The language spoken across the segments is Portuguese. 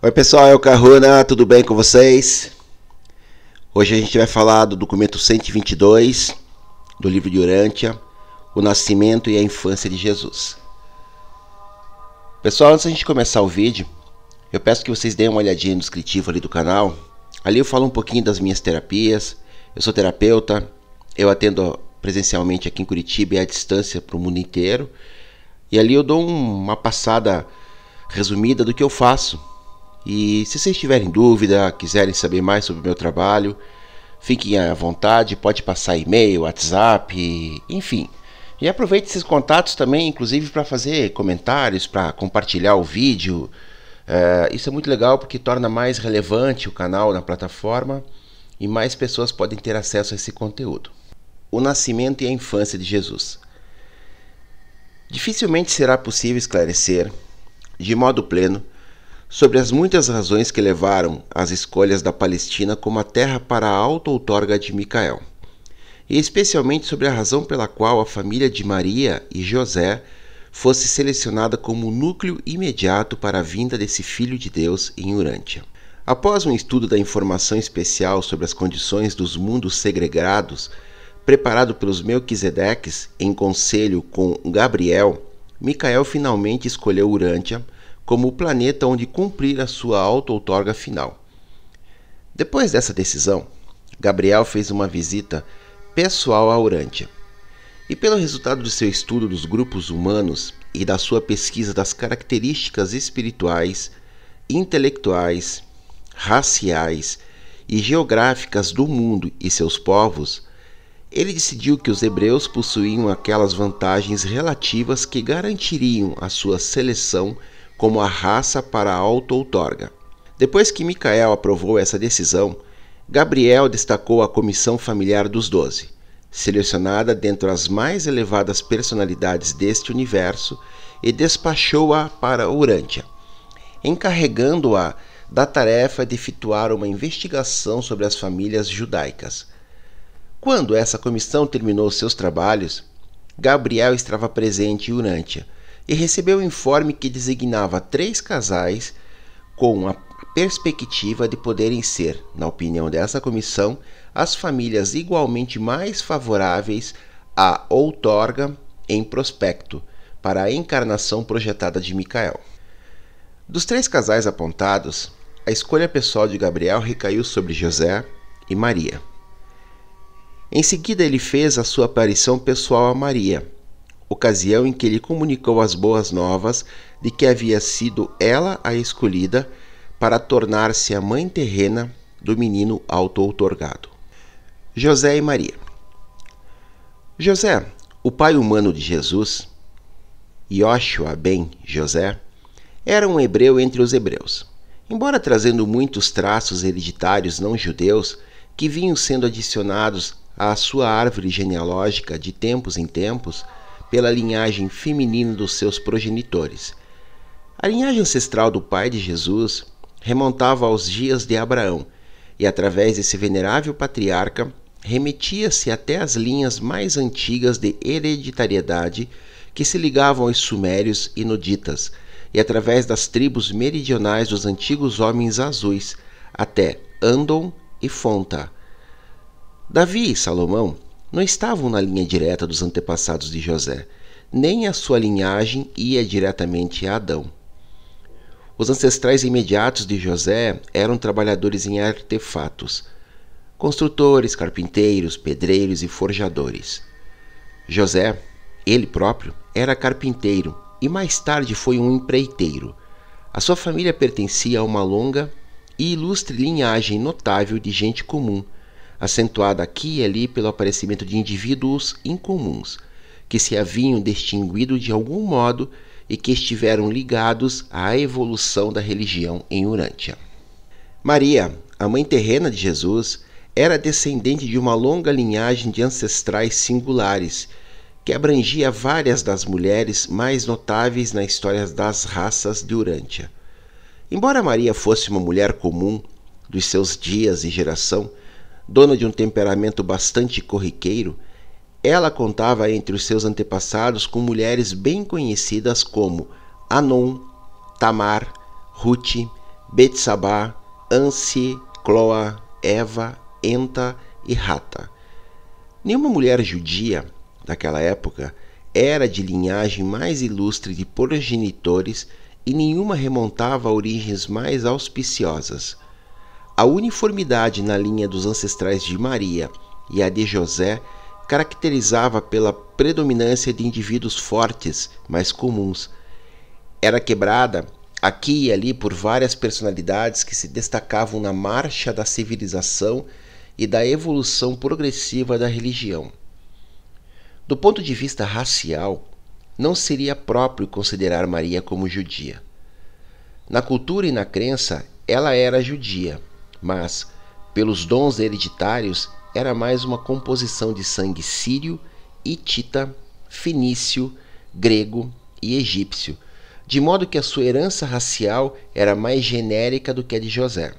Oi pessoal, é o Caruna, tudo bem com vocês? Hoje a gente vai falar do documento 122 do livro de Urântia, o nascimento e a infância de Jesus. Pessoal, antes da gente começar o vídeo, eu peço que vocês deem uma olhadinha no descritivo ali do canal. Ali eu falo um pouquinho das minhas terapias. Eu sou terapeuta, eu atendo presencialmente aqui em Curitiba e à distância para o mundo inteiro. E ali eu dou uma passada resumida do que eu faço e se vocês tiverem dúvida, quiserem saber mais sobre o meu trabalho, fiquem à vontade, pode passar e-mail, WhatsApp, enfim. E aproveite esses contatos também, inclusive para fazer comentários, para compartilhar o vídeo. É, isso é muito legal porque torna mais relevante o canal na plataforma e mais pessoas podem ter acesso a esse conteúdo. O nascimento e a infância de Jesus. Dificilmente será possível esclarecer, de modo pleno, sobre as muitas razões que levaram às escolhas da Palestina como a terra para a auto-outorga de Micael, e especialmente sobre a razão pela qual a família de Maria e José fosse selecionada como núcleo imediato para a vinda desse Filho de Deus em Urântia. Após um estudo da informação especial sobre as condições dos mundos segregados, preparado pelos Melquisedeques em conselho com Gabriel, Micael finalmente escolheu Urântia como o planeta onde cumprir a sua auto-outorga final. Depois dessa decisão, Gabriel fez uma visita pessoal a Urântia. E pelo resultado de seu estudo dos grupos humanos e da sua pesquisa das características espirituais, intelectuais, raciais e geográficas do mundo e seus povos, ele decidiu que os hebreus possuíam aquelas vantagens relativas que garantiriam a sua seleção como a raça para a auto-outorga. Depois que Micael aprovou essa decisão, Gabriel destacou a comissão familiar dos doze, selecionada dentre as mais elevadas personalidades deste universo, e despachou-a para Urântia, encarregando-a da tarefa de efetuar uma investigação sobre as famílias judaicas. Quando essa comissão terminou seus trabalhos, Gabriel estava presente em Urântia, e recebeu um informe que designava três casais com a perspectiva de poderem ser, na opinião dessa comissão, as famílias igualmente mais favoráveis à outorga em prospecto para a encarnação projetada de Micael. Dos três casais apontados, a escolha pessoal de Gabriel recaiu sobre José e Maria. Em seguida, ele fez a sua aparição pessoal a Maria, ocasião em que ele comunicou as boas novas de que havia sido ela a escolhida para tornar-se a mãe terrena do menino auto-outorgado. José e Maria. José, o pai humano de Jesus, Yoshua ben José, era um hebreu entre os hebreus. Embora trazendo muitos traços hereditários não judeus que vinham sendo adicionados à sua árvore genealógica de tempos em tempos, pela linhagem feminina dos seus progenitores. A linhagem ancestral do pai de Jesus remontava aos dias de Abraão, e através desse venerável patriarca remetia-se até as linhas mais antigas de hereditariedade que se ligavam aos sumérios e nuditas, e através das tribos meridionais dos antigos homens azuis, até Andon e Fonta. Davi e Salomão não estavam na linha direta dos antepassados de José, nem a sua linhagem ia diretamente a Adão. Os ancestrais imediatos de José eram trabalhadores em artefatos, construtores, carpinteiros, pedreiros e forjadores. José, ele próprio, era carpinteiro e mais tarde foi um empreiteiro. A sua família pertencia a uma longa e ilustre linhagem notável de gente comum acentuada aqui e ali pelo aparecimento de indivíduos incomuns, que se haviam distinguido de algum modo e que estiveram ligados à evolução da religião em Urântia. Maria, a mãe terrena de Jesus, era descendente de uma longa linhagem de ancestrais singulares, que abrangia várias das mulheres mais notáveis na história das raças de Urântia. Embora Maria fosse uma mulher comum dos seus dias e geração, dona de um temperamento bastante corriqueiro, ela contava entre os seus antepassados com mulheres bem conhecidas como Anon, Tamar, Ruth, Betsabá, Ansi, Cloa, Eva, Enta e Rata. Nenhuma mulher judia daquela época era de linhagem mais ilustre de progenitores e nenhuma remontava a origens mais auspiciosas. A uniformidade na linha dos ancestrais de Maria e a de José caracterizava pela predominância de indivíduos fortes, mais comuns. Era quebrada aqui e ali por várias personalidades que se destacavam na marcha da civilização e da evolução progressiva da religião. Do ponto de vista racial, não seria próprio considerar Maria como judia. Na cultura e na crença, ela era judia, mas, pelos dons hereditários, era mais uma composição de sangue sírio, hitita, fenício, grego e egípcio, de modo que a sua herança racial era mais genérica do que a de José.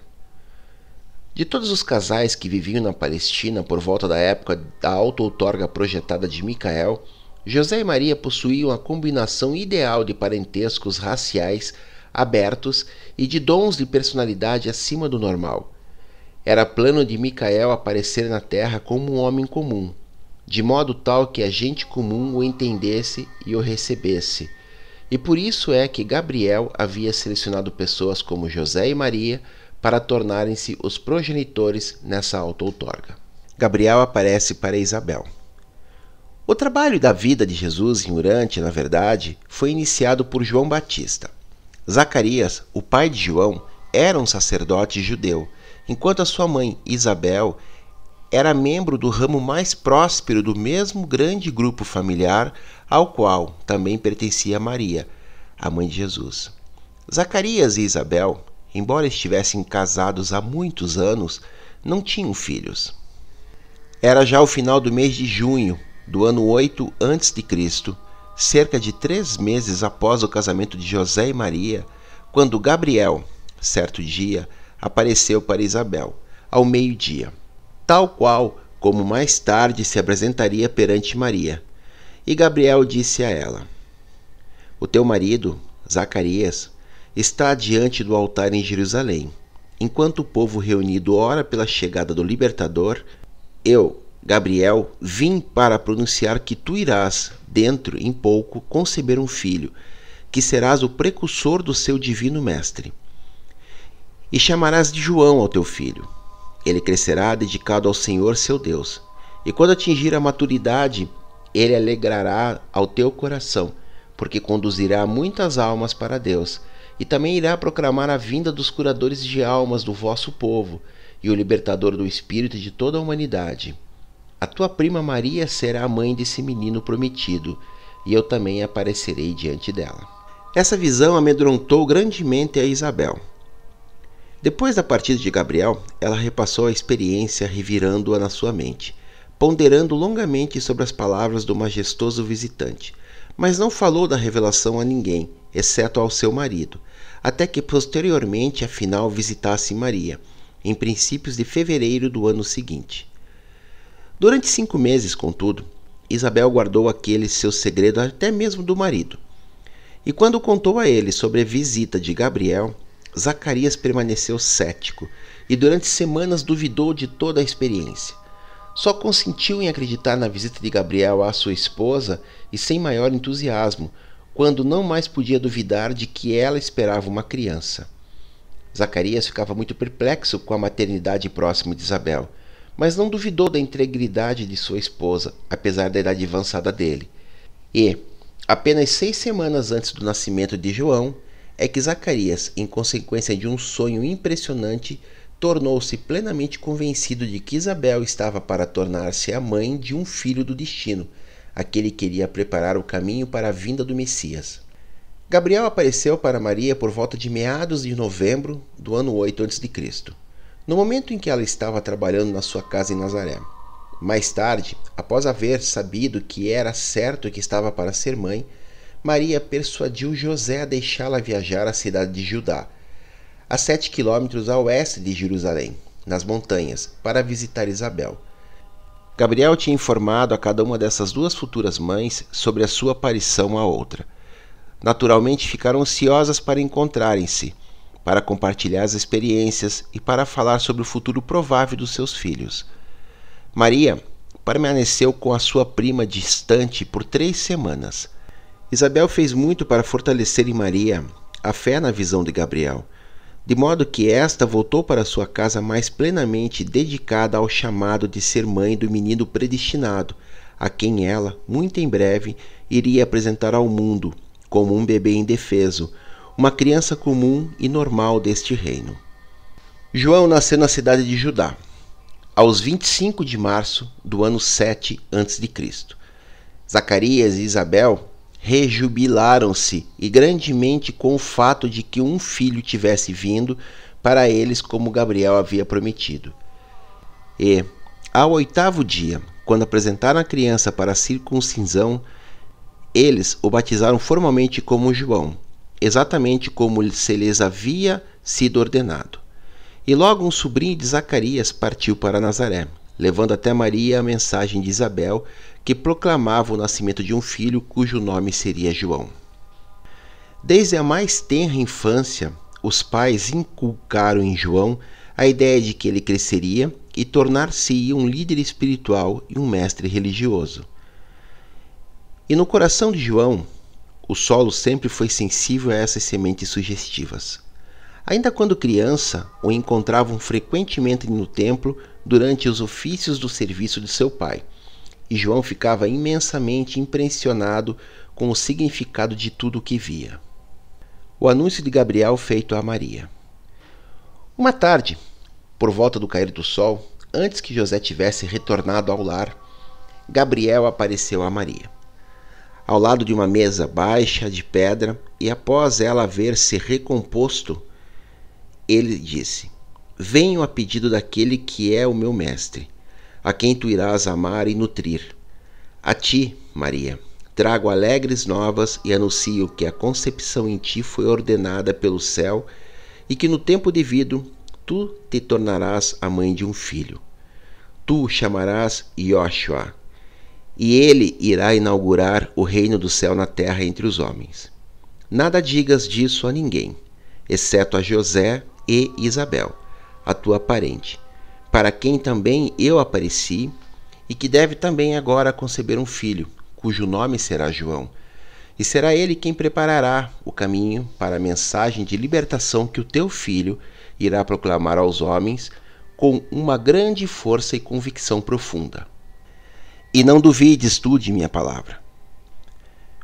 De todos os casais que viviam na Palestina por volta da época da auto-outorga projetada de Micael, José e Maria possuíam a combinação ideal de parentescos raciais abertos e de dons de personalidade acima do normal. Era plano de Micael aparecer na terra como um homem comum, de modo tal que a gente comum o entendesse e o recebesse. E por isso é que Gabriel havia selecionado pessoas como José e Maria para tornarem-se os progenitores nessa auto-outorga. Gabriel aparece para Isabel. O trabalho da vida de Jesus em Urante, na verdade, foi iniciado por João Batista. Zacarias, o pai de João, era um sacerdote judeu, enquanto a sua mãe, Isabel, era membro do ramo mais próspero do mesmo grande grupo familiar ao qual também pertencia Maria, a mãe de Jesus. Zacarias e Isabel embora estivessem casados há muitos anos, não tinham filhos. Era já o final do mês de junho do ano 8 a.C., cerca de três meses após o casamento de José e Maria, quando Gabriel, certo dia, apareceu para Isabel, ao meio-dia, tal qual como mais tarde se apresentaria perante Maria. E Gabriel disse a ela: O teu marido, Zacarias, está diante do altar em Jerusalém. Enquanto o povo reunido ora pela chegada do libertador, eu, Gabriel, vim para pronunciar que tu irás, dentro em pouco, conceber um filho, que serás o precursor do seu divino mestre. E chamarás de João ao teu filho. Ele crescerá dedicado ao Senhor seu Deus. E quando atingir a maturidade, ele alegrará ao teu coração, porque conduzirá muitas almas para Deus e também irá proclamar a vinda dos curadores de almas do vosso povo e o libertador do espírito de toda a humanidade. A tua prima Maria será a mãe desse menino prometido, e eu também aparecerei diante dela. Essa visão amedrontou grandemente a Isabel. Depois da partida de Gabriel, ela repassou a experiência, revirando-a na sua mente, ponderando longamente sobre as palavras do majestoso visitante, mas não falou da revelação a ninguém, exceto ao seu marido, até que posteriormente afinal visitasse Maria, em princípios de fevereiro do ano seguinte. Durante cinco meses, contudo, Isabel guardou aquele seu segredo até mesmo do marido. E quando contou a ele sobre a visita de Gabriel, Zacarias permaneceu cético e durante semanas duvidou de toda a experiência. Só consentiu em acreditar na visita de Gabriel à sua esposa e sem maior entusiasmo, quando não mais podia duvidar de que ela esperava uma criança. Zacarias ficava muito perplexo com a maternidade próxima de Isabel, mas não duvidou da integridade de sua esposa, apesar da idade avançada dele. E, apenas seis semanas antes do nascimento de João, é que Zacarias, em consequência de um sonho impressionante, tornou-se plenamente convencido de que Isabel estava para tornar-se a mãe de um filho do destino, aquele que iria preparar o caminho para a vinda do Messias. Gabriel apareceu para Maria por volta de meados de novembro do ano 8 a.C., no momento em que ela estava trabalhando na sua casa em Nazaré. Mais tarde, após haver sabido que era certo que estava para ser mãe, Maria persuadiu José a deixá-la viajar à cidade de Judá, a sete quilômetros a oeste de Jerusalém, nas montanhas, para visitar Isabel. Gabriel tinha informado a cada uma dessas duas futuras mães sobre a sua aparição à outra. Naturalmente ficaram ansiosas para encontrarem-se, para compartilhar as experiências e para falar sobre o futuro provável dos seus filhos. Maria permaneceu com a sua prima distante por três semanas. Isabel fez muito para fortalecer em Maria a fé na visão de Gabriel, de modo que esta voltou para sua casa mais plenamente dedicada ao chamado de ser mãe do menino predestinado, a quem ela, muito em breve, iria apresentar ao mundo como um bebê indefeso, uma criança comum e normal deste reino. João nasceu na cidade de Judá, aos 25 de março do ano 7 a.C. Zacarias e Isabel rejubilaram-se e grandemente com o fato de que um filho tivesse vindo para eles como Gabriel havia prometido. E, ao oitavo dia, quando apresentaram a criança para a circuncisão, eles o batizaram formalmente como João, exatamente como se lhes havia sido ordenado. E logo um sobrinho de Zacarias partiu para Nazaré, levando até Maria a mensagem de Isabel, que proclamava o nascimento de um filho cujo nome seria João. Desde a mais tenra infância, os pais inculcaram em João a ideia de que ele cresceria e tornar-se um líder espiritual e um mestre religioso. E no coração de João, o solo sempre foi sensível a essas sementes sugestivas. Ainda quando criança, o encontravam frequentemente no templo durante os ofícios do serviço de seu pai, e João ficava imensamente impressionado com o significado de tudo o que via. O anúncio de Gabriel feito a Maria. Uma tarde, por volta do cair do sol, antes que José tivesse retornado ao lar, Gabriel apareceu a Maria ao lado de uma mesa baixa de pedra, e após ela haver se recomposto, ele disse: Venho a pedido daquele que é o meu mestre, a quem tu irás amar e nutrir. A ti, Maria, trago alegres novas e anuncio que a concepção em ti foi ordenada pelo céu e que no tempo devido tu te tornarás a mãe de um filho. Tu o chamarás Yoshua e ele irá inaugurar o reino do céu na terra entre os homens. Nada digas disso a ninguém, exceto a José e Isabel, a tua parente, para quem também eu apareci, e que deve também agora conceber um filho, cujo nome será João. E será ele quem preparará o caminho para a mensagem de libertação que o teu filho irá proclamar aos homens com uma grande força e convicção profunda. E não duvides tu de minha palavra.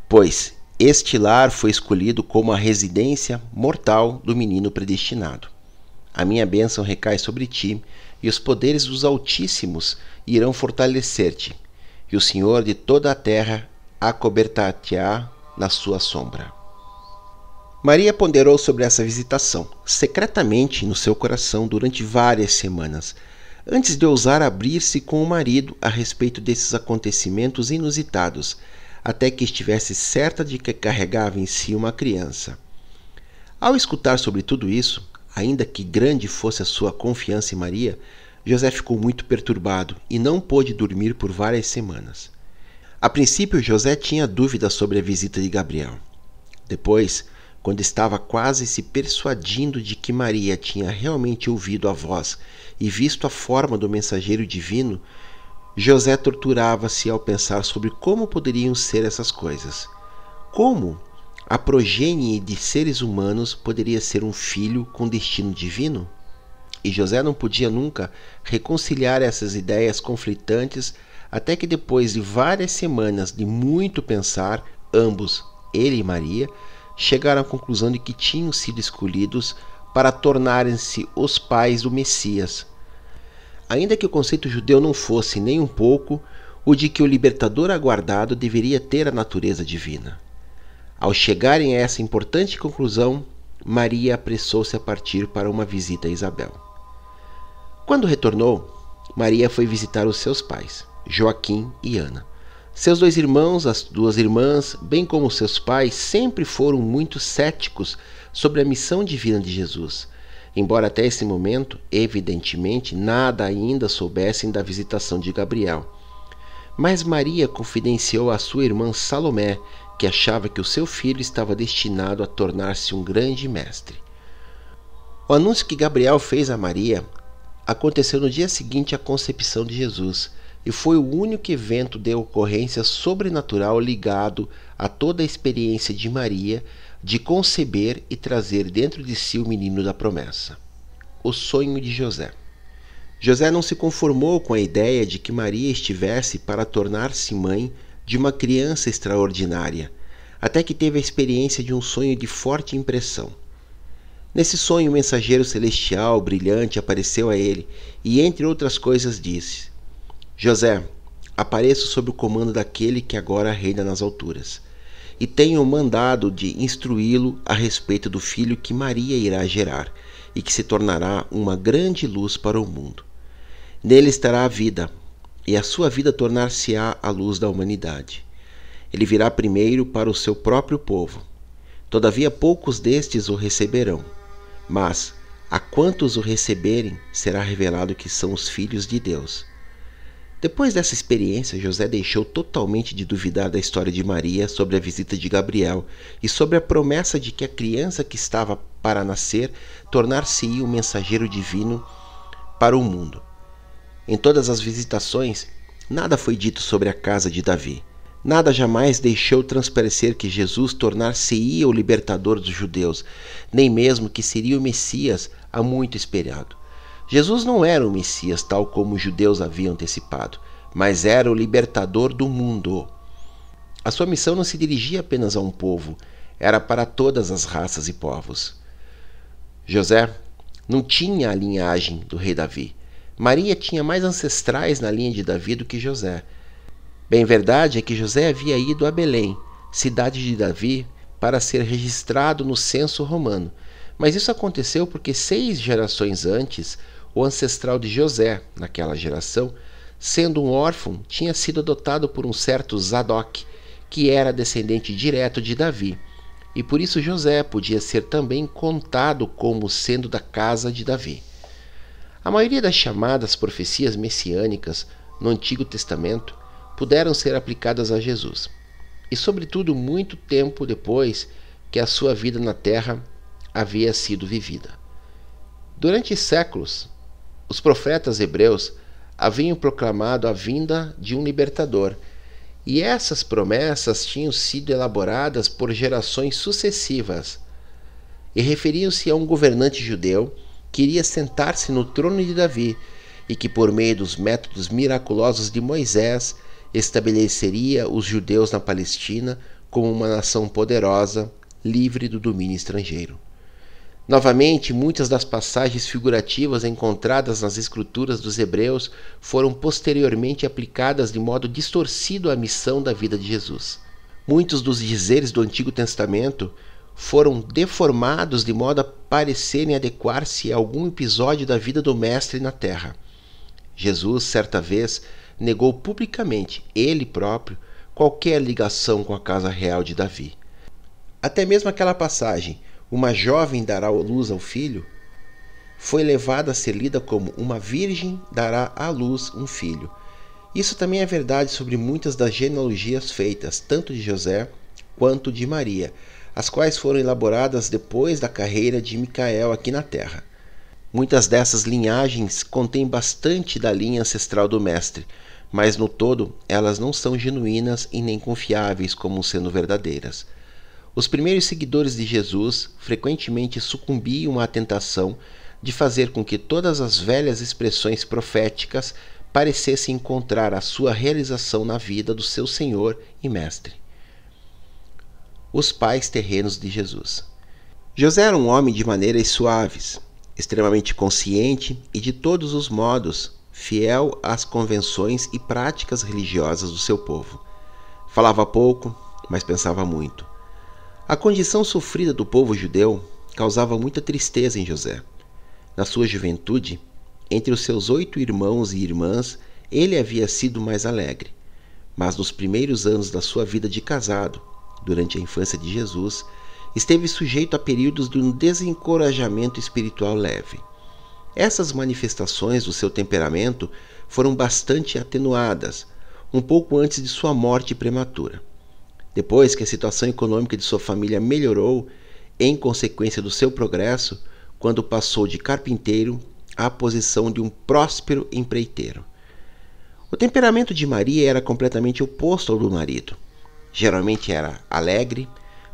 Pois este lar foi escolhido como a residência mortal do menino predestinado. A minha bênção recai sobre ti, e os poderes dos Altíssimos irão fortalecer-te, e o Senhor de toda a terra acobertar-te-á na sua sombra. Maria ponderou sobre essa visitação, secretamente no seu coração durante várias semanas, antes de ousar abrir-se com o marido a respeito desses acontecimentos inusitados, até que estivesse certa de que carregava em si uma criança. Ao escutar sobre tudo isso, ainda que grande fosse a sua confiança em Maria, José ficou muito perturbado e não pôde dormir por várias semanas. A princípio, José tinha dúvidas sobre a visita de Gabriel. Depois, quando estava quase se persuadindo de que Maria tinha realmente ouvido a voz e visto a forma do mensageiro divino, José torturava-se ao pensar sobre como poderiam ser essas coisas. Como a progenie de seres humanos poderia ser um filho com destino divino? E José não podia nunca reconciliar essas ideias conflitantes até que depois de várias semanas de muito pensar, ambos, ele e Maria, chegaram à conclusão de que tinham sido escolhidos para tornarem-se os pais do Messias. Ainda que o conceito judeu não fosse nem um pouco o de que o libertador aguardado deveria ter a natureza divina. Ao chegarem a essa importante conclusão, Maria apressou-se a partir para uma visita a Isabel. Quando retornou, Maria foi visitar os seus pais, Joaquim e Ana. Seus dois irmãos, as duas irmãs, bem como seus pais, sempre foram muito céticos sobre a missão divina de Jesus, embora até esse momento, evidentemente, nada ainda soubessem da visitação de Gabriel. Mas Maria confidenciou à sua irmã Salomé que achava que o seu filho estava destinado a tornar-se um grande mestre. O anúncio que Gabriel fez a Maria aconteceu no dia seguinte à concepção de Jesus e foi o único evento de ocorrência sobrenatural ligado a toda a experiência de Maria de conceber e trazer dentro de si o menino da promessa. O sonho de José. José não se conformou com a ideia de que Maria estivesse para tornar-se mãe de uma criança extraordinária, até que teve a experiência de um sonho de forte impressão. Nesse sonho, o mensageiro celestial brilhante apareceu a ele e, entre outras coisas, disse: José, apareço sob o comando daquele que agora reina nas alturas, e tenho mandado de instruí-lo a respeito do filho que Maria irá gerar e que se tornará uma grande luz para o mundo. Nele estará a vida, e a sua vida tornar-se-á a luz da humanidade. Ele virá primeiro para o seu próprio povo. Todavia poucos destes o receberão. Mas a quantos o receberem será revelado que são os filhos de Deus. Depois dessa experiência, José deixou totalmente de duvidar da história de Maria sobre a visita de Gabriel e sobre a promessa de que a criança que estava para nascer tornar-se-ia um mensageiro divino para o mundo. Em todas as visitações, nada foi dito sobre a casa de Davi. Nada jamais deixou transparecer que Jesus tornar-se-ia o libertador dos judeus, nem mesmo que seria o Messias há muito esperado. Jesus não era o Messias tal como os judeus haviam antecipado, mas era o libertador do mundo. A sua missão não se dirigia apenas a um povo, era para todas as raças e povos. José não tinha a linhagem do rei Davi. Maria tinha mais ancestrais na linha de Davi do que José. Bem verdade é que José havia ido a Belém, cidade de Davi, para ser registrado no censo romano. Mas isso aconteceu porque seis gerações antes, o ancestral de José, naquela geração, sendo um órfão, tinha sido adotado por um certo Zadok, que era descendente direto de Davi. E por isso José podia ser também contado como sendo da casa de Davi. A maioria das chamadas profecias messiânicas no Antigo Testamento puderam ser aplicadas a Jesus, e sobretudo muito tempo depois que a sua vida na terra havia sido vivida. Durante séculos, os profetas hebreus haviam proclamado a vinda de um libertador, e essas promessas tinham sido elaboradas por gerações sucessivas e referiam-se a um governante judeu que iria sentar-se no trono de Davi e que, por meio dos métodos miraculosos de Moisés, estabeleceria os judeus na Palestina como uma nação poderosa, livre do domínio estrangeiro. Novamente, muitas das passagens figurativas encontradas nas escrituras dos hebreus foram posteriormente aplicadas de modo distorcido à missão da vida de Jesus. Muitos dos dizeres do Antigo Testamento foram deformados de modo a parecerem adequar-se a algum episódio da vida do Mestre na terra. Jesus, certa vez, negou publicamente, ele próprio, qualquer ligação com a casa real de Davi. Até mesmo aquela passagem, uma jovem dará luz ao filho, foi levada a ser lida como uma virgem dará à luz um filho. Isso também é verdade sobre muitas das genealogias feitas, tanto de José quanto de Maria, as quais foram elaboradas depois da carreira de Micael aqui na Terra. Muitas dessas linhagens contêm bastante da linha ancestral do Mestre, mas no todo elas não são genuínas e nem confiáveis como sendo verdadeiras. Os primeiros seguidores de Jesus frequentemente sucumbiam à tentação de fazer com que todas as velhas expressões proféticas parecessem encontrar a sua realização na vida do seu Senhor e Mestre. Os pais terrenos de Jesus. José era um homem de maneiras suaves, extremamente consciente e de todos os modos fiel às convenções e práticas religiosas do seu povo. Falava pouco, mas pensava muito. A condição sofrida do povo judeu causava muita tristeza em José. Na sua juventude, entre os seus oito irmãos e irmãs, ele havia sido mais alegre. Mas nos primeiros anos da sua vida de casado, durante a infância de Jesus, esteve sujeito a períodos de um desencorajamento espiritual leve. Essas manifestações do seu temperamento foram bastante atenuadas, um pouco antes de sua morte prematura. Depois que a situação econômica de sua família melhorou, em consequência do seu progresso, quando passou de carpinteiro à posição de um próspero empreiteiro. O temperamento de Maria era completamente oposto ao do marido. Geralmente era alegre,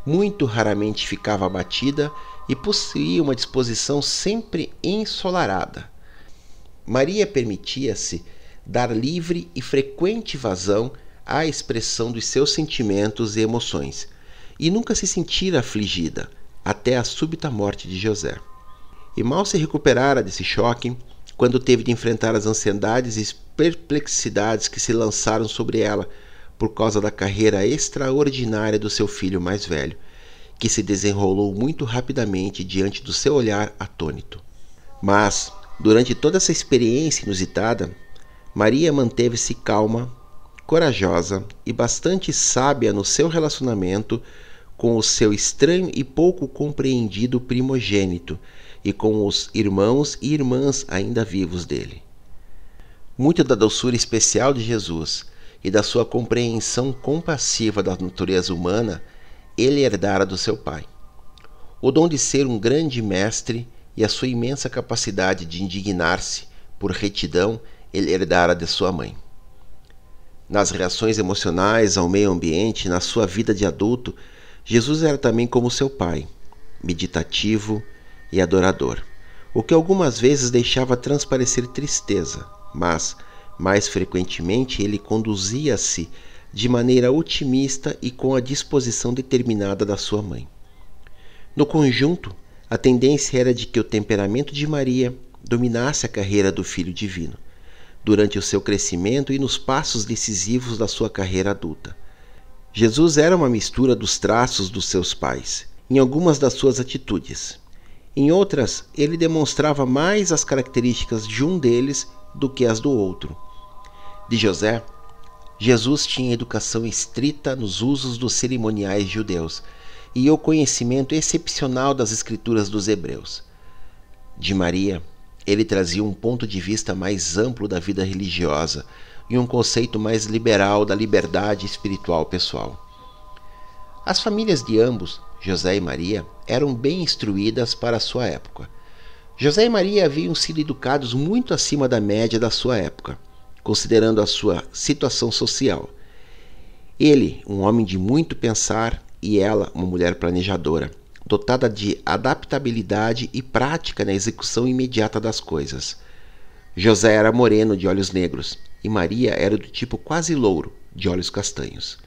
muito raramente ficava abatida e possuía uma disposição sempre ensolarada. Maria permitia-se dar livre e frequente vazão à expressão dos seus sentimentos e emoções, e nunca se sentira afligida até a súbita morte de José. E mal se recuperara desse choque quando teve de enfrentar as ansiedades e perplexidades que se lançaram sobre ela por causa da carreira extraordinária do seu filho mais velho, que se desenrolou muito rapidamente diante do seu olhar atônito. Mas, durante toda essa experiência inusitada, Maria manteve-se calma, corajosa e bastante sábia no seu relacionamento com o seu estranho e pouco compreendido primogênito e com os irmãos e irmãs ainda vivos dele. Muito da doçura especial de Jesus e da sua compreensão compassiva da natureza humana ele herdara do seu pai. O dom de ser um grande mestre e a sua imensa capacidade de indignar-se por retidão ele herdara de sua mãe. Nas reações emocionais ao meio ambiente, na sua vida de adulto, Jesus era também como seu pai, meditativo e adorador, o que algumas vezes deixava transparecer tristeza, mas, mais frequentemente, ele conduzia-se de maneira otimista e com a disposição determinada da sua mãe. No conjunto, a tendência era de que o temperamento de Maria dominasse a carreira do Filho Divino durante o seu crescimento e nos passos decisivos da sua carreira adulta. Jesus era uma mistura dos traços dos seus pais, em algumas das suas atitudes. Em outras, ele demonstrava mais as características de um deles do que as do outro. De José, Jesus tinha educação estrita nos usos dos cerimoniais judeus e o conhecimento excepcional das escrituras dos hebreus. De Maria, ele trazia um ponto de vista mais amplo da vida religiosa e um conceito mais liberal da liberdade espiritual pessoal. As famílias de ambos, José e Maria, eram bem instruídas para a sua época. José e Maria haviam sido educados muito acima da média da sua época, considerando a sua situação social. Ele, um homem de muito pensar, e ela, uma mulher planejadora dotada de adaptabilidade e prática na execução imediata das coisas. José era moreno, de olhos negros, e Maria era do tipo quase louro, de olhos castanhos.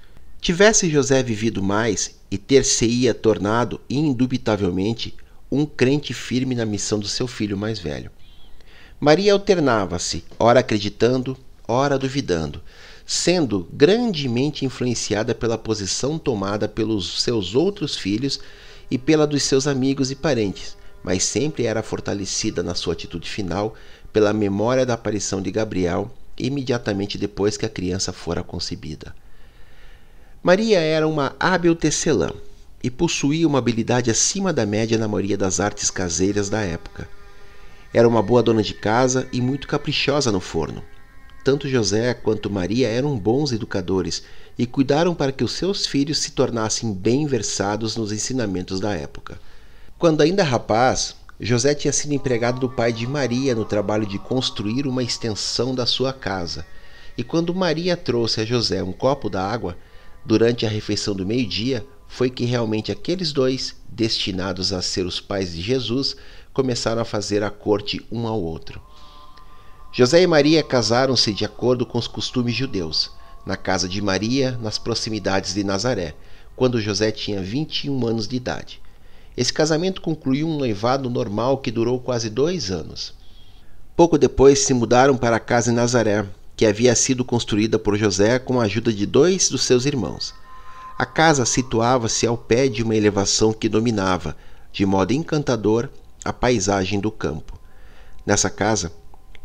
Tivesse José vivido mais e ter-se-ia tornado, indubitavelmente, um crente firme na missão do seu filho mais velho. Maria alternava-se, ora acreditando, ora duvidando, sendo grandemente influenciada pela posição tomada pelos seus outros filhos e pela dos seus amigos e parentes, mas sempre era fortalecida na sua atitude final pela memória da aparição de Gabriel imediatamente depois que a criança fora concebida. Maria era uma hábil tecelã e possuía uma habilidade acima da média na maioria das artes caseiras da época. Era uma boa dona de casa e muito caprichosa no forno. Tanto José quanto Maria eram bons educadores e cuidaram para que os seus filhos se tornassem bem versados nos ensinamentos da época. Quando ainda rapaz, José tinha sido empregado do pai de Maria no trabalho de construir uma extensão da sua casa. E quando Maria trouxe a José um copo d'água, durante a refeição do meio-dia, foi que realmente aqueles dois, destinados a ser os pais de Jesus, começaram a fazer a corte um ao outro. José e Maria casaram-se de acordo com os costumes judeus na casa de Maria, nas proximidades de Nazaré, quando José tinha 21 anos de idade. Esse casamento concluiu um noivado normal que durou quase dois anos. Pouco depois se mudaram para a casa em Nazaré, que havia sido construída por José com a ajuda de dois dos seus irmãos. A casa situava-se ao pé de uma elevação que dominava, de modo encantador, a paisagem do campo. Nessa casa,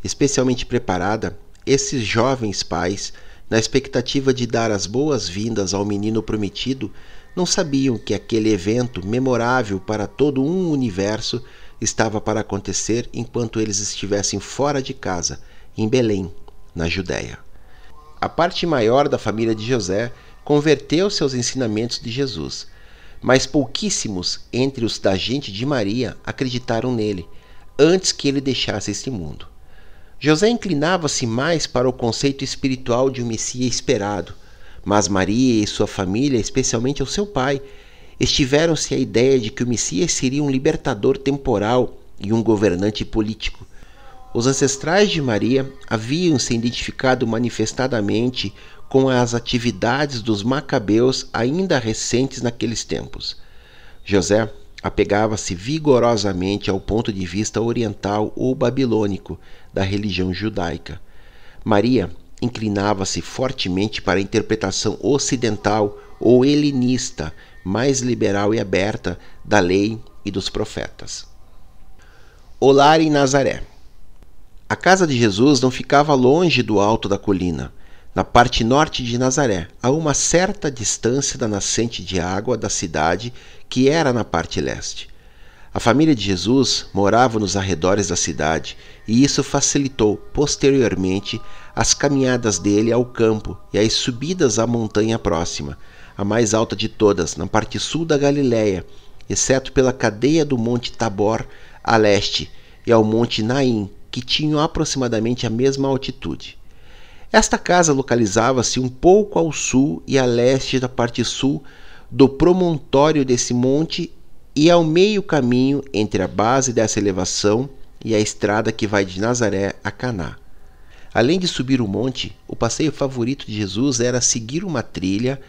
especialmente preparada, esses jovens pais na expectativa de dar as boas-vindas ao menino prometido, não sabiam que aquele evento memorável para todo um universo estava para acontecer enquanto eles estivessem fora de casa, em Belém, na Judéia. A parte maior da família de José converteu-se aos ensinamentos de Jesus, mas pouquíssimos entre os da gente de Maria acreditaram nele antes que ele deixasse este mundo. José inclinava-se mais para o conceito espiritual de um Messias esperado, mas Maria e sua família, especialmente o seu pai, estiveram-se a ideia de que o Messias seria um libertador temporal e um governante político. Os ancestrais de Maria haviam se identificado manifestadamente com as atividades dos macabeus ainda recentes naqueles tempos. José apegava-se vigorosamente ao ponto de vista oriental ou babilônico da religião judaica. Maria inclinava-se fortemente para a interpretação ocidental ou helenista, mais liberal e aberta da lei e dos profetas. O lar em Nazaré. A casa de Jesus não ficava longe do alto da colina, na parte norte de Nazaré, a uma certa distância da nascente de água da cidade, que era na parte leste. A família de Jesus morava nos arredores da cidade, e isso facilitou posteriormente as caminhadas dele ao campo e as subidas à montanha próxima, a mais alta de todas, na parte sul da Galiléia, exceto pela cadeia do Monte Tabor a leste e ao Monte Naim, que tinham aproximadamente a mesma altitude. Esta casa localizava-se um pouco ao sul e a leste da parte sul do promontório desse monte e ao meio caminho entre a base dessa elevação e a estrada que vai de Nazaré a Caná. Além de subir o monte, o passeio favorito de Jesus era seguir uma trilha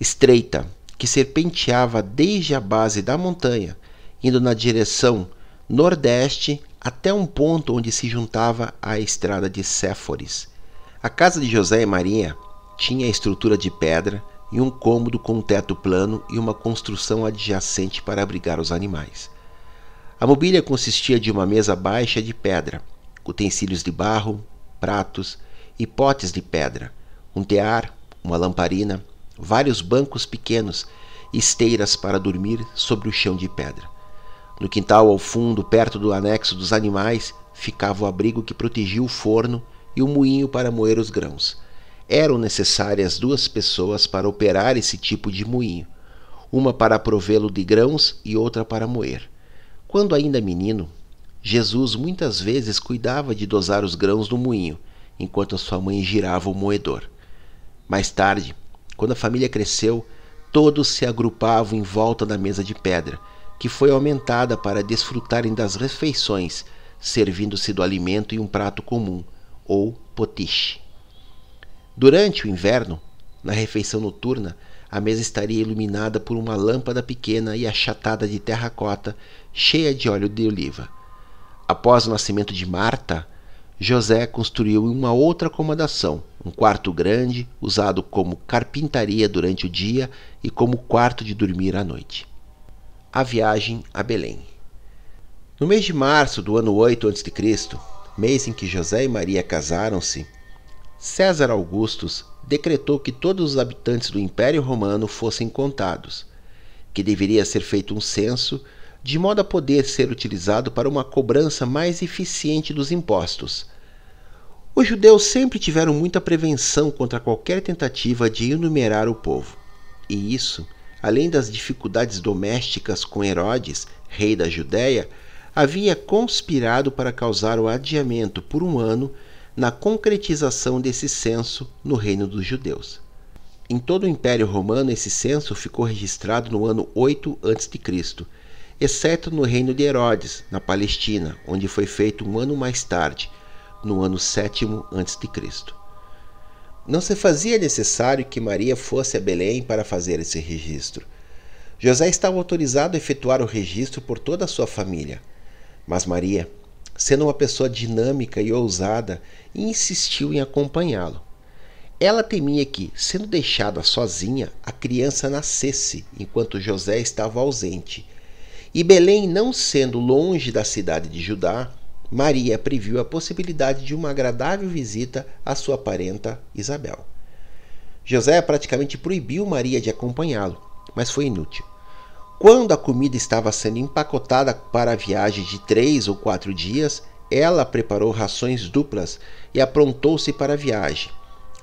estreita que serpenteava desde a base da montanha, indo na direção nordeste até um ponto onde se juntava à estrada de Séforis. A casa de José e Maria tinha estrutura de pedra e um cômodo com um teto plano e uma construção adjacente para abrigar os animais. A mobília consistia de uma mesa baixa de pedra, utensílios de barro, pratos e potes de pedra, um tear, uma lamparina, vários bancos pequenos esteiras para dormir sobre o chão de pedra. No quintal ao fundo, perto do anexo dos animais, ficava o abrigo que protegia o forno e o moinho para moer os grãos. Eram necessárias duas pessoas para operar esse tipo de moinho, uma para provê-lo de grãos e outra para moer. Quando ainda menino, Jesus muitas vezes cuidava de dosar os grãos no moinho, enquanto sua mãe girava o moedor. Mais tarde, quando a família cresceu, todos se agrupavam em volta da mesa de pedra, que foi aumentada para desfrutarem das refeições, servindo-se do alimento em um prato comum, ou potiche. Durante o inverno, na refeição noturna, a mesa estaria iluminada por uma lâmpada pequena e achatada de terracota, cheia de óleo de oliva. Após o nascimento de Marta, José construiu uma outra acomodação, um quarto grande, usado como carpintaria durante o dia e como quarto de dormir à noite. A viagem a Belém. No mês de março do ano 8 a.C., mês em que José e Maria casaram-se, César Augustus decretou que todos os habitantes do Império Romano fossem contados, que deveria ser feito um censo de modo a poder ser utilizado para uma cobrança mais eficiente dos impostos. Os judeus sempre tiveram muita prevenção contra qualquer tentativa de enumerar o povo, e isso, além das dificuldades domésticas com Herodes, rei da Judéia, havia conspirado para causar o adiamento por um ano na concretização desse censo no reino dos judeus. Em todo o Império Romano, esse censo ficou registrado no ano 8 a.C., exceto no reino de Herodes, na Palestina, onde foi feito um ano mais tarde, no ano 7 a.C. Não se fazia necessário que Maria fosse a Belém para fazer esse registro. José estava autorizado a efetuar o registro por toda a sua família. Mas Maria, sendo uma pessoa dinâmica e ousada, insistiu em acompanhá-lo. Ela temia que, sendo deixada sozinha, a criança nascesse enquanto José estava ausente. E Belém não sendo longe da cidade de Judá, Maria previu a possibilidade de uma agradável visita à sua parenta Isabel. José praticamente proibiu Maria de acompanhá-lo, mas foi inútil. Quando a comida estava sendo empacotada para a viagem de três ou quatro dias, ela preparou rações duplas e aprontou-se para a viagem.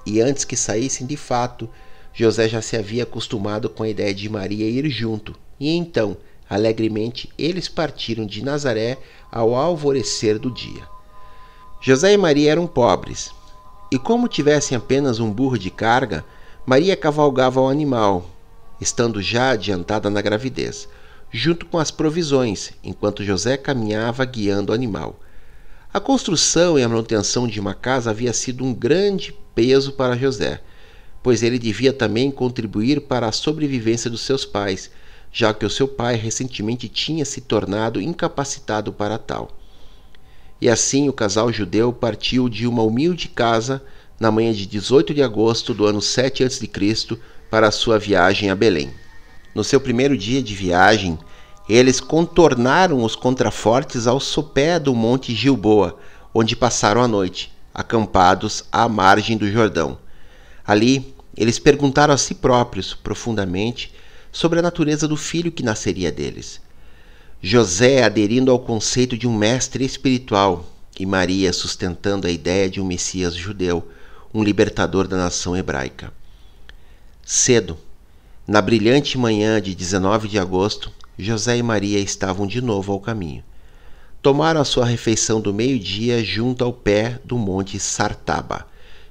E antes que saíssem de fato, José já se havia acostumado com a ideia de Maria ir junto, e então, alegremente, eles partiram de Nazaré ao alvorecer do dia. José e Maria eram pobres, e como tivessem apenas um burro de carga, Maria cavalgava o animal, estando já adiantada na gravidez, junto com as provisões, enquanto José caminhava guiando o animal. A construção e a manutenção de uma casa havia sido um grande peso para José, pois ele devia também contribuir para a sobrevivência dos seus pais, já que o seu pai recentemente tinha se tornado incapacitado para tal. E assim o casal judeu partiu de uma humilde casa na manhã de 18 de agosto do ano 7 a.C. para a sua viagem a Belém. No seu primeiro dia de viagem, eles contornaram os contrafortes ao sopé do Monte Gilboa, onde passaram a noite, acampados à margem do Jordão. Ali, eles perguntaram a si próprios, profundamente, sobre a natureza do filho que nasceria deles. José aderindo ao conceito de um mestre espiritual e Maria sustentando a ideia de um Messias judeu, um libertador da nação hebraica. Cedo, na brilhante manhã de 19 de agosto, José e Maria estavam de novo ao caminho. Tomaram a sua refeição do meio-dia junto ao pé do monte Sartaba,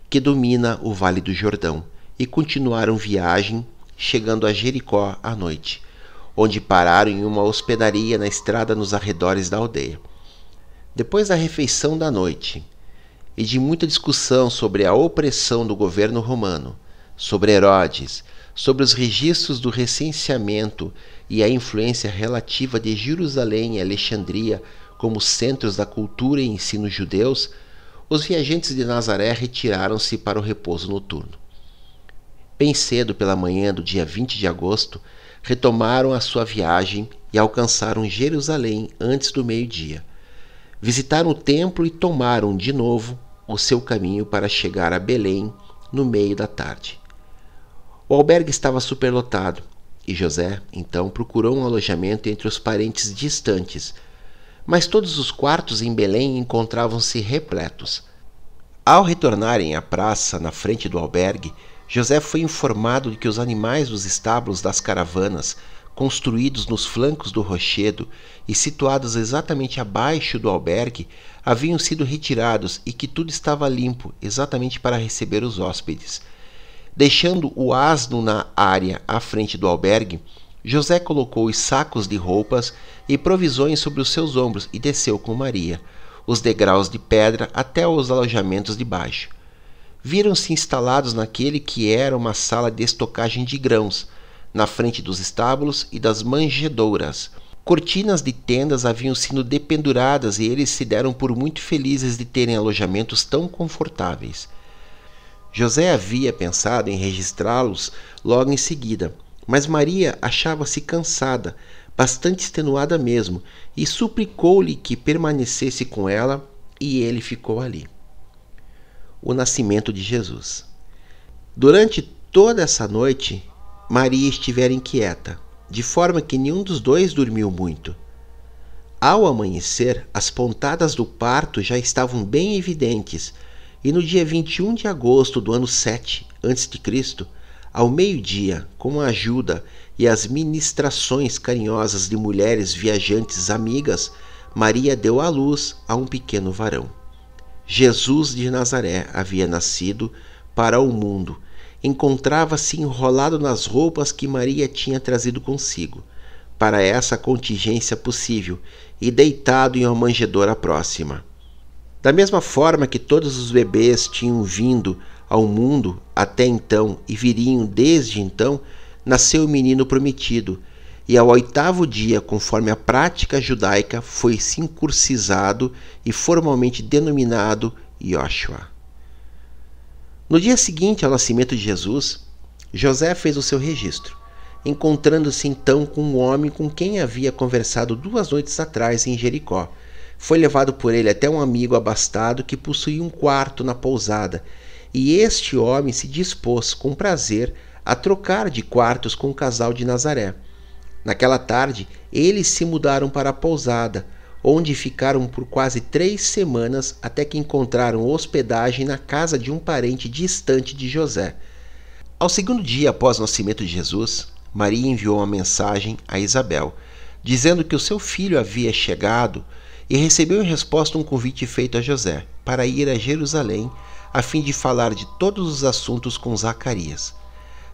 que domina o Vale do Jordão, e continuaram viagem, chegando a Jericó à noite onde pararam em uma hospedaria na estrada nos arredores da aldeia. Depois da refeição da noite e de muita discussão sobre a opressão do governo romano, sobre Herodes, sobre os registros do recenseamento e a influência relativa de Jerusalém e Alexandria como centros da cultura e ensino judeus, os viajantes de Nazaré retiraram-se para o repouso noturno. Bem cedo pela manhã do dia 20 de agosto, retomaram a sua viagem e alcançaram Jerusalém antes do meio-dia. Visitaram o templo e tomaram de novo o seu caminho para chegar a Belém no meio da tarde. O albergue estava superlotado e José então procurou um alojamento entre os parentes distantes, mas todos os quartos em Belém encontravam-se repletos. Ao retornarem à praça na frente do albergue, José foi informado de que os animais dos estábulos das caravanas, construídos nos flancos do rochedo e situados exatamente abaixo do albergue, haviam sido retirados e que tudo estava limpo, exatamente para receber os hóspedes. Deixando o asno na área à frente do albergue, José colocou os sacos de roupas e provisões sobre os seus ombros e desceu com Maria, os degraus de pedra até os alojamentos de baixo viram-se instalados naquele que era uma sala de estocagem de grãos, na frente dos estábulos e das manjedouras. Cortinas de tendas haviam sido dependuradas e eles se deram por muito felizes de terem alojamentos tão confortáveis. José havia pensado em registrá-los logo em seguida, mas Maria achava-se cansada, bastante extenuada mesmo, e suplicou-lhe que permanecesse com ela, e ele ficou ali o nascimento de Jesus. Durante toda essa noite, Maria estivera inquieta, de forma que nenhum dos dois dormiu muito. Ao amanhecer, as pontadas do parto já estavam bem evidentes, e no dia 21 de agosto do ano 7 a.C., ao meio-dia, com a ajuda e as ministrações carinhosas de mulheres viajantes amigas, Maria deu à luz a um pequeno varão. Jesus de Nazaré havia nascido para o mundo. Encontrava-se enrolado nas roupas que Maria tinha trazido consigo, para essa contingência possível, e deitado em uma manjedoura próxima. Da mesma forma que todos os bebês tinham vindo ao mundo até então e viriam desde então, nasceu o menino prometido, e ao oitavo dia, conforme a prática judaica, foi circuncisado e formalmente denominado Yoshua. No dia seguinte ao nascimento de Jesus, José fez o seu registro, encontrando-se então com um homem com quem havia conversado duas noites atrás em Jericó. Foi levado por ele até um amigo abastado que possuía um quarto na pousada, e este homem se dispôs com prazer a trocar de quartos com o casal de Nazaré. Naquela tarde, eles se mudaram para a pousada, onde ficaram por quase três semanas até que encontraram hospedagem na casa de um parente distante de José. Ao segundo dia após o nascimento de Jesus, Maria enviou uma mensagem a Isabel, dizendo que o seu filho havia chegado e recebeu em resposta um convite feito a José para ir a Jerusalém a fim de falar de todos os assuntos com Zacarias.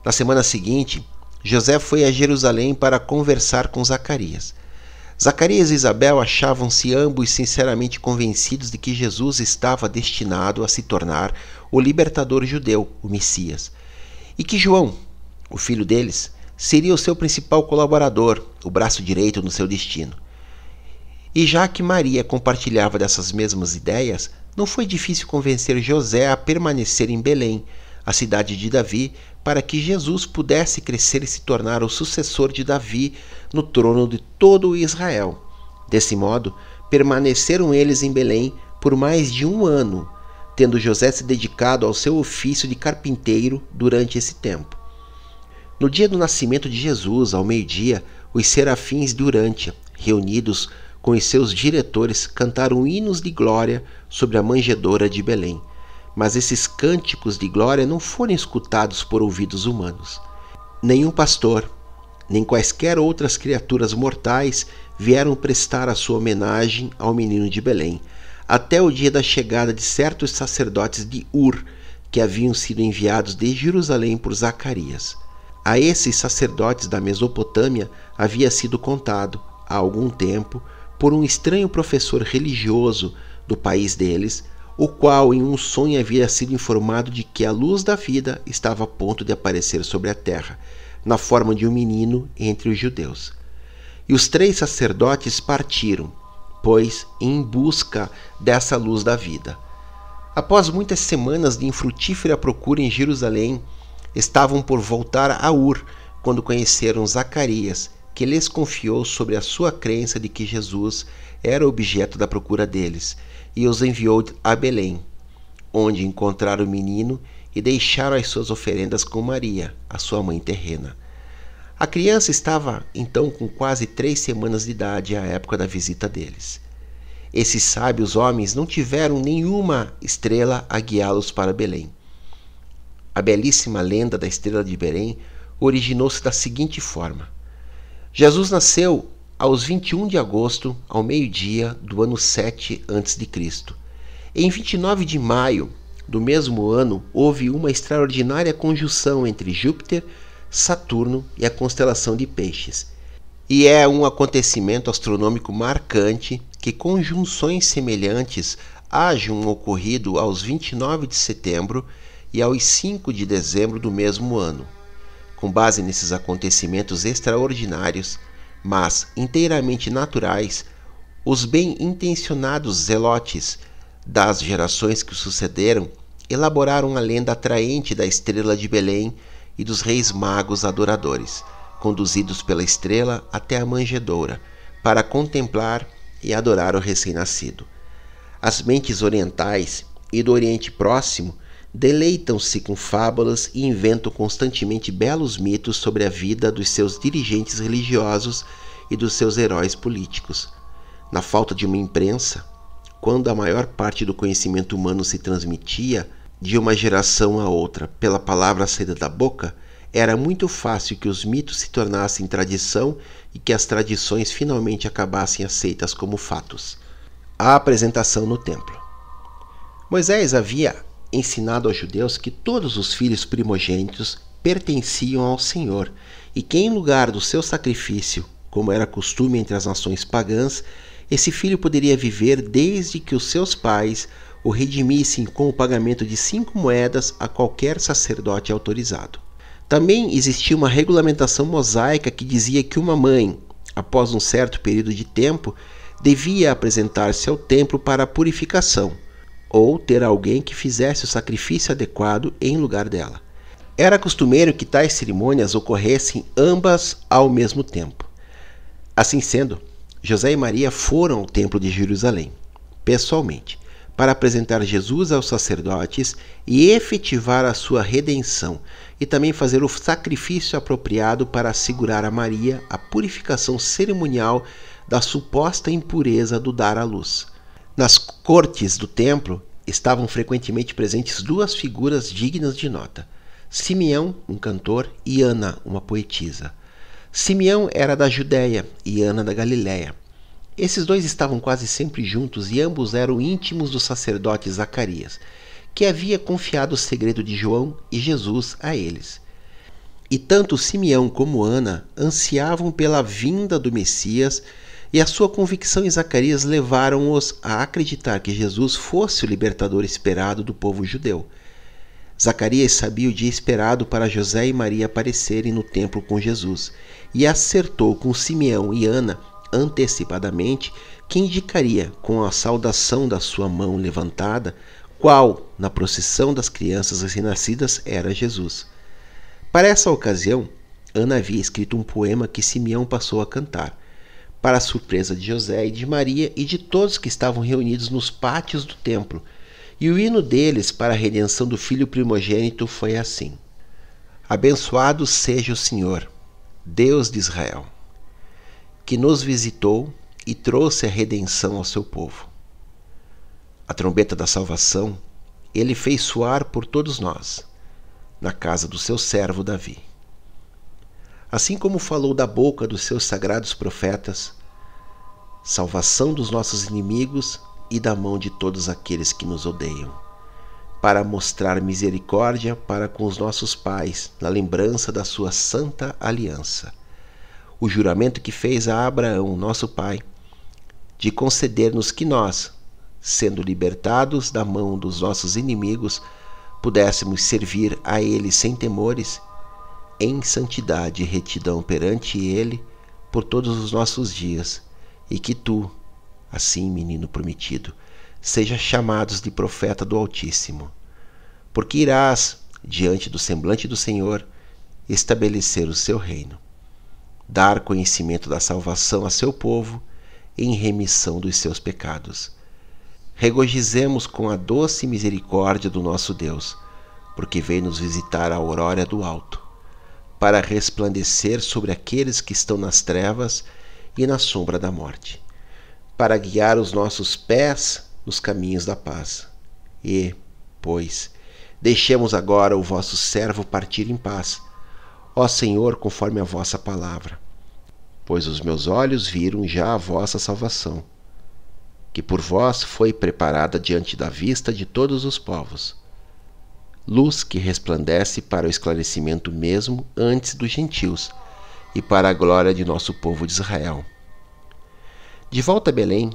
Na semana seguinte, José foi a Jerusalém para conversar com Zacarias. Zacarias e Isabel achavam-se ambos sinceramente convencidos de que Jesus estava destinado a se tornar o libertador judeu, o Messias, e que João, o filho deles, seria o seu principal colaborador, o braço direito no seu destino. E já que Maria compartilhava dessas mesmas ideias, não foi difícil convencer José a permanecer em Belém, a cidade de Davi, para que Jesus pudesse crescer e se tornar o sucessor de Davi no trono de todo Israel. Desse modo, permaneceram eles em Belém por mais de um ano, tendo José se dedicado ao seu ofício de carpinteiro durante esse tempo. No dia do nascimento de Jesus, ao meio-dia, os serafins de Urântia, reunidos com os seus diretores, cantaram hinos de glória sobre a manjedoura de Belém. Mas esses cânticos de glória não foram escutados por ouvidos humanos. Nenhum pastor, nem quaisquer outras criaturas mortais vieram prestar a sua homenagem ao menino de Belém, até o dia da chegada de certos sacerdotes de Ur, que haviam sido enviados de Jerusalém por Zacarias. A esses sacerdotes da Mesopotâmia havia sido contado, há algum tempo, por um estranho professor religioso do país deles, o qual em um sonho havia sido informado de que a luz da vida estava a ponto de aparecer sobre a terra, na forma de um menino entre os judeus. E os três sacerdotes partiram, pois, em busca dessa luz da vida. Após muitas semanas de infrutífera procura em Jerusalém, estavam por voltar a Ur quando conheceram Zacarias, que lhes confiou sobre a sua crença de que Jesus era objeto da procura deles, e os enviou a Belém, onde encontraram o menino e deixaram as suas oferendas com Maria, a sua mãe terrena. A criança estava então com quase três semanas de idade à época da visita deles. Esses sábios homens não tiveram nenhuma estrela a guiá-los para Belém. A belíssima lenda da estrela de Belém originou-se da seguinte forma: Jesus nasceu aos 21 de agosto, ao meio-dia do ano 7 a.C. Em 29 de maio do mesmo ano, houve uma extraordinária conjunção entre Júpiter, Saturno e a constelação de Peixes. E é um acontecimento astronômico marcante que conjunções semelhantes hajam ocorrido aos 29 de setembro e aos 5 de dezembro do mesmo ano. Com base nesses acontecimentos extraordinários, mas inteiramente naturais, os bem-intencionados zelotes das gerações que sucederam elaboraram a lenda atraente da estrela de Belém e dos reis magos adoradores, conduzidos pela estrela até a manjedoura, para contemplar e adorar o recém-nascido. As mentes orientais e do Oriente Próximo deleitam-se com fábulas e inventam constantemente belos mitos sobre a vida dos seus dirigentes religiosos e dos seus heróis políticos. Na falta de uma imprensa, quando a maior parte do conhecimento humano se transmitia de uma geração a outra pela palavra saída da boca, era muito fácil que os mitos se tornassem tradição e que as tradições finalmente acabassem aceitas como fatos. A apresentação no templo. Moisés havia ensinado aos judeus que todos os filhos primogênitos pertenciam ao Senhor e que, em lugar do seu sacrifício, como era costume entre as nações pagãs, esse filho poderia viver desde que os seus pais o redimissem com o pagamento de cinco moedas a qualquer sacerdote autorizado. Também existia uma regulamentação mosaica que dizia que uma mãe, após um certo período de tempo, devia apresentar-se ao templo para a purificação ou ter alguém que fizesse o sacrifício adequado em lugar dela. Era costumeiro que tais cerimônias ocorressem ambas ao mesmo tempo. Assim sendo, José e Maria foram ao Templo de Jerusalém, pessoalmente, para apresentar Jesus aos sacerdotes e efetivar a sua redenção, e também fazer o sacrifício apropriado para assegurar a Maria a purificação cerimonial da suposta impureza do dar à luz. Nas cortes do templo estavam frequentemente presentes duas figuras dignas de nota: Simeão, um cantor, e Ana, uma poetisa. Simeão era da Judéia e Ana da Galiléia. Esses dois estavam quase sempre juntos e ambos eram íntimos do sacerdote Zacarias, que havia confiado o segredo de João e Jesus a eles. E tanto Simeão como Ana ansiavam pela vinda do Messias, e a sua convicção em Zacarias levaram-os a acreditar que Jesus fosse o libertador esperado do povo judeu. Zacarias sabia o dia esperado para José e Maria aparecerem no templo com Jesus e acertou com Simeão e Ana antecipadamente que indicaria, com a saudação da sua mão levantada, qual, na procissão das crianças recém-nascidas, era Jesus. Para essa ocasião, Ana havia escrito um poema que Simeão passou a cantar, para a surpresa de José e de Maria e de todos que estavam reunidos nos pátios do templo. E o hino deles para a redenção do filho primogênito foi assim: Abençoado seja o Senhor, Deus de Israel, que nos visitou e trouxe a redenção ao seu povo. A trombeta da salvação ele fez soar por todos nós na casa do seu servo Davi. Assim como falou da boca dos seus sagrados profetas, salvação dos nossos inimigos e da mão de todos aqueles que nos odeiam, para mostrar misericórdia para com os nossos pais, na lembrança da sua santa aliança. O juramento que fez a Abraão, nosso pai, de conceder-nos que nós, sendo libertados da mão dos nossos inimigos, pudéssemos servir a Ele sem temores, em santidade e retidão perante Ele por todos os nossos dias, e que tu, assim, menino prometido, seja chamados de profeta do Altíssimo, porque irás, diante do semblante do Senhor, estabelecer o seu reino, dar conhecimento da salvação a seu povo em remissão dos seus pecados. Regozijemos com a doce misericórdia do nosso Deus, porque veio nos visitar a aurora do alto, para resplandecer sobre aqueles que estão nas trevas e na sombra da morte, para guiar os nossos pés nos caminhos da paz. E, pois, deixemos agora o vosso servo partir em paz, ó Senhor, conforme a vossa palavra. Pois os meus olhos viram já a vossa salvação que por vós foi preparada diante da vista de todos os povos. Luz que resplandece para o esclarecimento mesmo antes dos gentios e para a glória de nosso povo de Israel. De volta a Belém,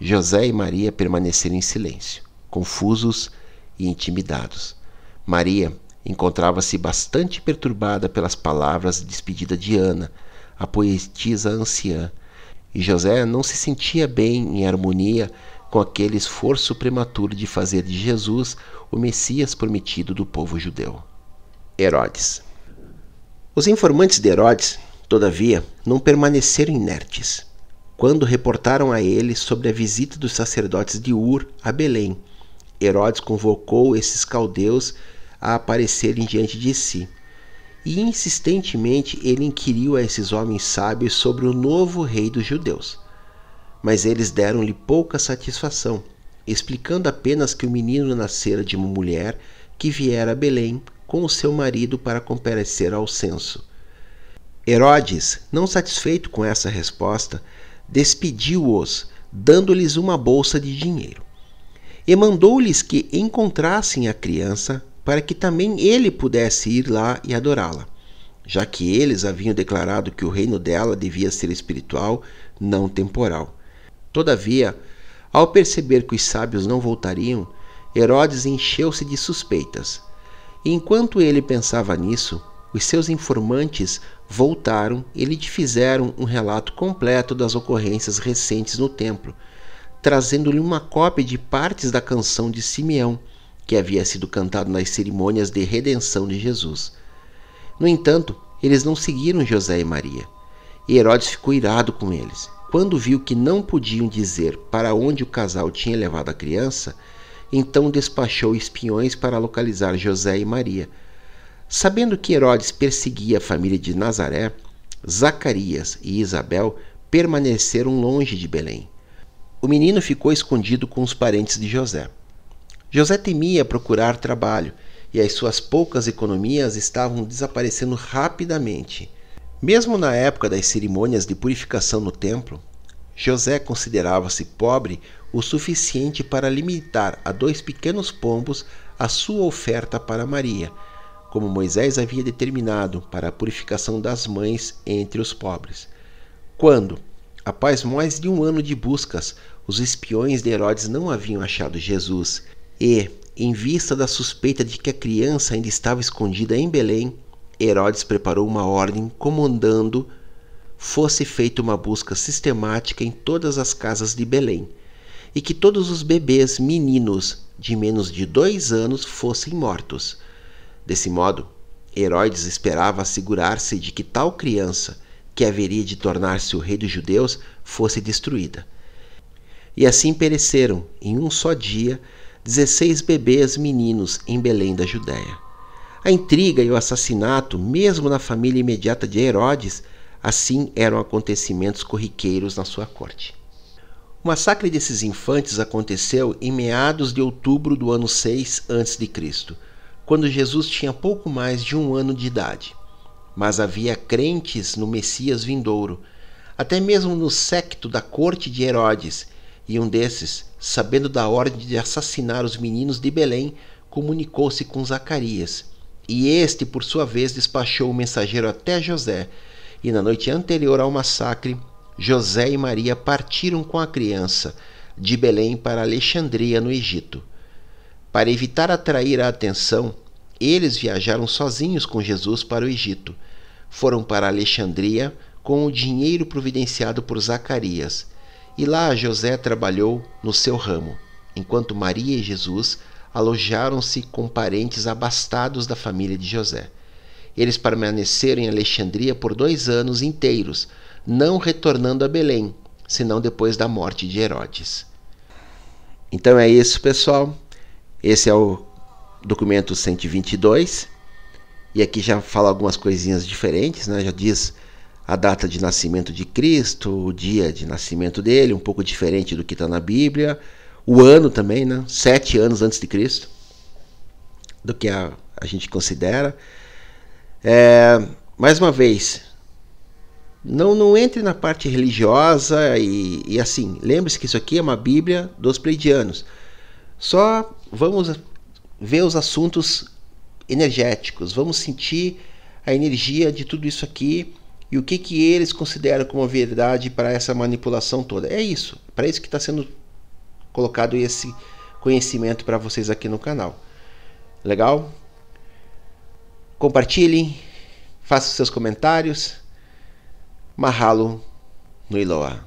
José e Maria permaneceram em silêncio, confusos e intimidados. Maria encontrava-se bastante perturbada pelas palavras de despedida de Ana, a poetisa anciã, e José não se sentia bem em harmonia com aquele esforço prematuro de fazer de Jesus o Messias prometido do povo judeu. Herodes. Os informantes de Herodes, todavia, não permaneceram inertes. Quando reportaram a ele sobre a visita dos sacerdotes de Ur a Belém, Herodes convocou esses caldeus a aparecerem diante de si e insistentemente ele inquiriu a esses homens sábios sobre o novo rei dos judeus. Mas eles deram-lhe pouca satisfação, explicando apenas que o menino nascera de uma mulher que viera a Belém com o seu marido para comparecer ao censo. Herodes, não satisfeito com essa resposta, despediu-os, dando-lhes uma bolsa de dinheiro. E mandou-lhes que encontrassem a criança para que também ele pudesse ir lá e adorá-la, já que eles haviam declarado que o reino dela devia ser espiritual, não temporal. Todavia, ao perceber que os sábios não voltariam, Herodes encheu-se de suspeitas. Enquanto ele pensava nisso, os seus informantes voltaram e lhe fizeram um relato completo das ocorrências recentes no templo, trazendo-lhe uma cópia de partes da canção de Simeão que havia sido cantado nas cerimônias de redenção de Jesus. No entanto, eles não seguiram José e Maria, e Herodes ficou irado com eles. Quando viu que não podiam dizer para onde o casal tinha levado a criança, então despachou espiões para localizar José e Maria. Sabendo que Herodes perseguia a família de Nazaré, Zacarias e Isabel permaneceram longe de Belém. O menino ficou escondido com os parentes de José. José temia procurar trabalho e as suas poucas economias estavam desaparecendo rapidamente. Mesmo na época das cerimônias de purificação no templo, José considerava-se pobre o suficiente para limitar a dois pequenos pombos a sua oferta para Maria, como Moisés havia determinado para a purificação das mães entre os pobres. Quando, após mais de um ano de buscas, os espiões de Herodes não haviam achado Jesus e, em vista da suspeita de que a criança ainda estava escondida em Belém, Herodes preparou uma ordem comandando fosse feita uma busca sistemática em todas as casas de Belém e que todos os bebês meninos de menos de dois anos fossem mortos. Desse modo, Herodes esperava assegurar-se de que tal criança, que haveria de tornar-se o rei dos judeus, fosse destruída. E assim pereceram, em um só dia, dezesseis bebês meninos em Belém da Judéia. A intriga e o assassinato, mesmo na família imediata de Herodes, assim eram acontecimentos corriqueiros na sua corte. O massacre desses infantes aconteceu em meados de outubro do ano 6 a.C., quando Jesus tinha pouco mais de um ano de idade. Mas havia crentes no Messias vindouro, até mesmo no secto da corte de Herodes, e um desses, sabendo da ordem de assassinar os meninos de Belém, comunicou-se com Zacarias e este, por sua vez, despachou o mensageiro até José. E na noite anterior ao massacre, José e Maria partiram com a criança de Belém para Alexandria, no Egito. Para evitar atrair a atenção, eles viajaram sozinhos com Jesus para o Egito. Foram para Alexandria com o dinheiro providenciado por Zacarias. E lá José trabalhou no seu ramo, enquanto Maria e Jesus alojaram-se com parentes abastados da família de José. Eles permaneceram em Alexandria por dois anos inteiros, não retornando a Belém, senão depois da morte de Herodes. Então é isso, pessoal. Esse é o documento 122. E aqui já fala algumas coisinhas diferentes, né? Já diz a data de nascimento de Cristo, o dia de nascimento dele, um pouco diferente do que está na Bíblia o ano também, né? Sete anos antes de Cristo, do que a, a gente considera. É, mais uma vez, não, não entre na parte religiosa e, e assim, lembre-se que isso aqui é uma Bíblia dos pleidianos. Só vamos ver os assuntos energéticos, vamos sentir a energia de tudo isso aqui e o que, que eles consideram como verdade para essa manipulação toda. É isso, para isso que está sendo colocado esse conhecimento para vocês aqui no canal. Legal? Compartilhem, façam seus comentários. Mahalo no Iloa.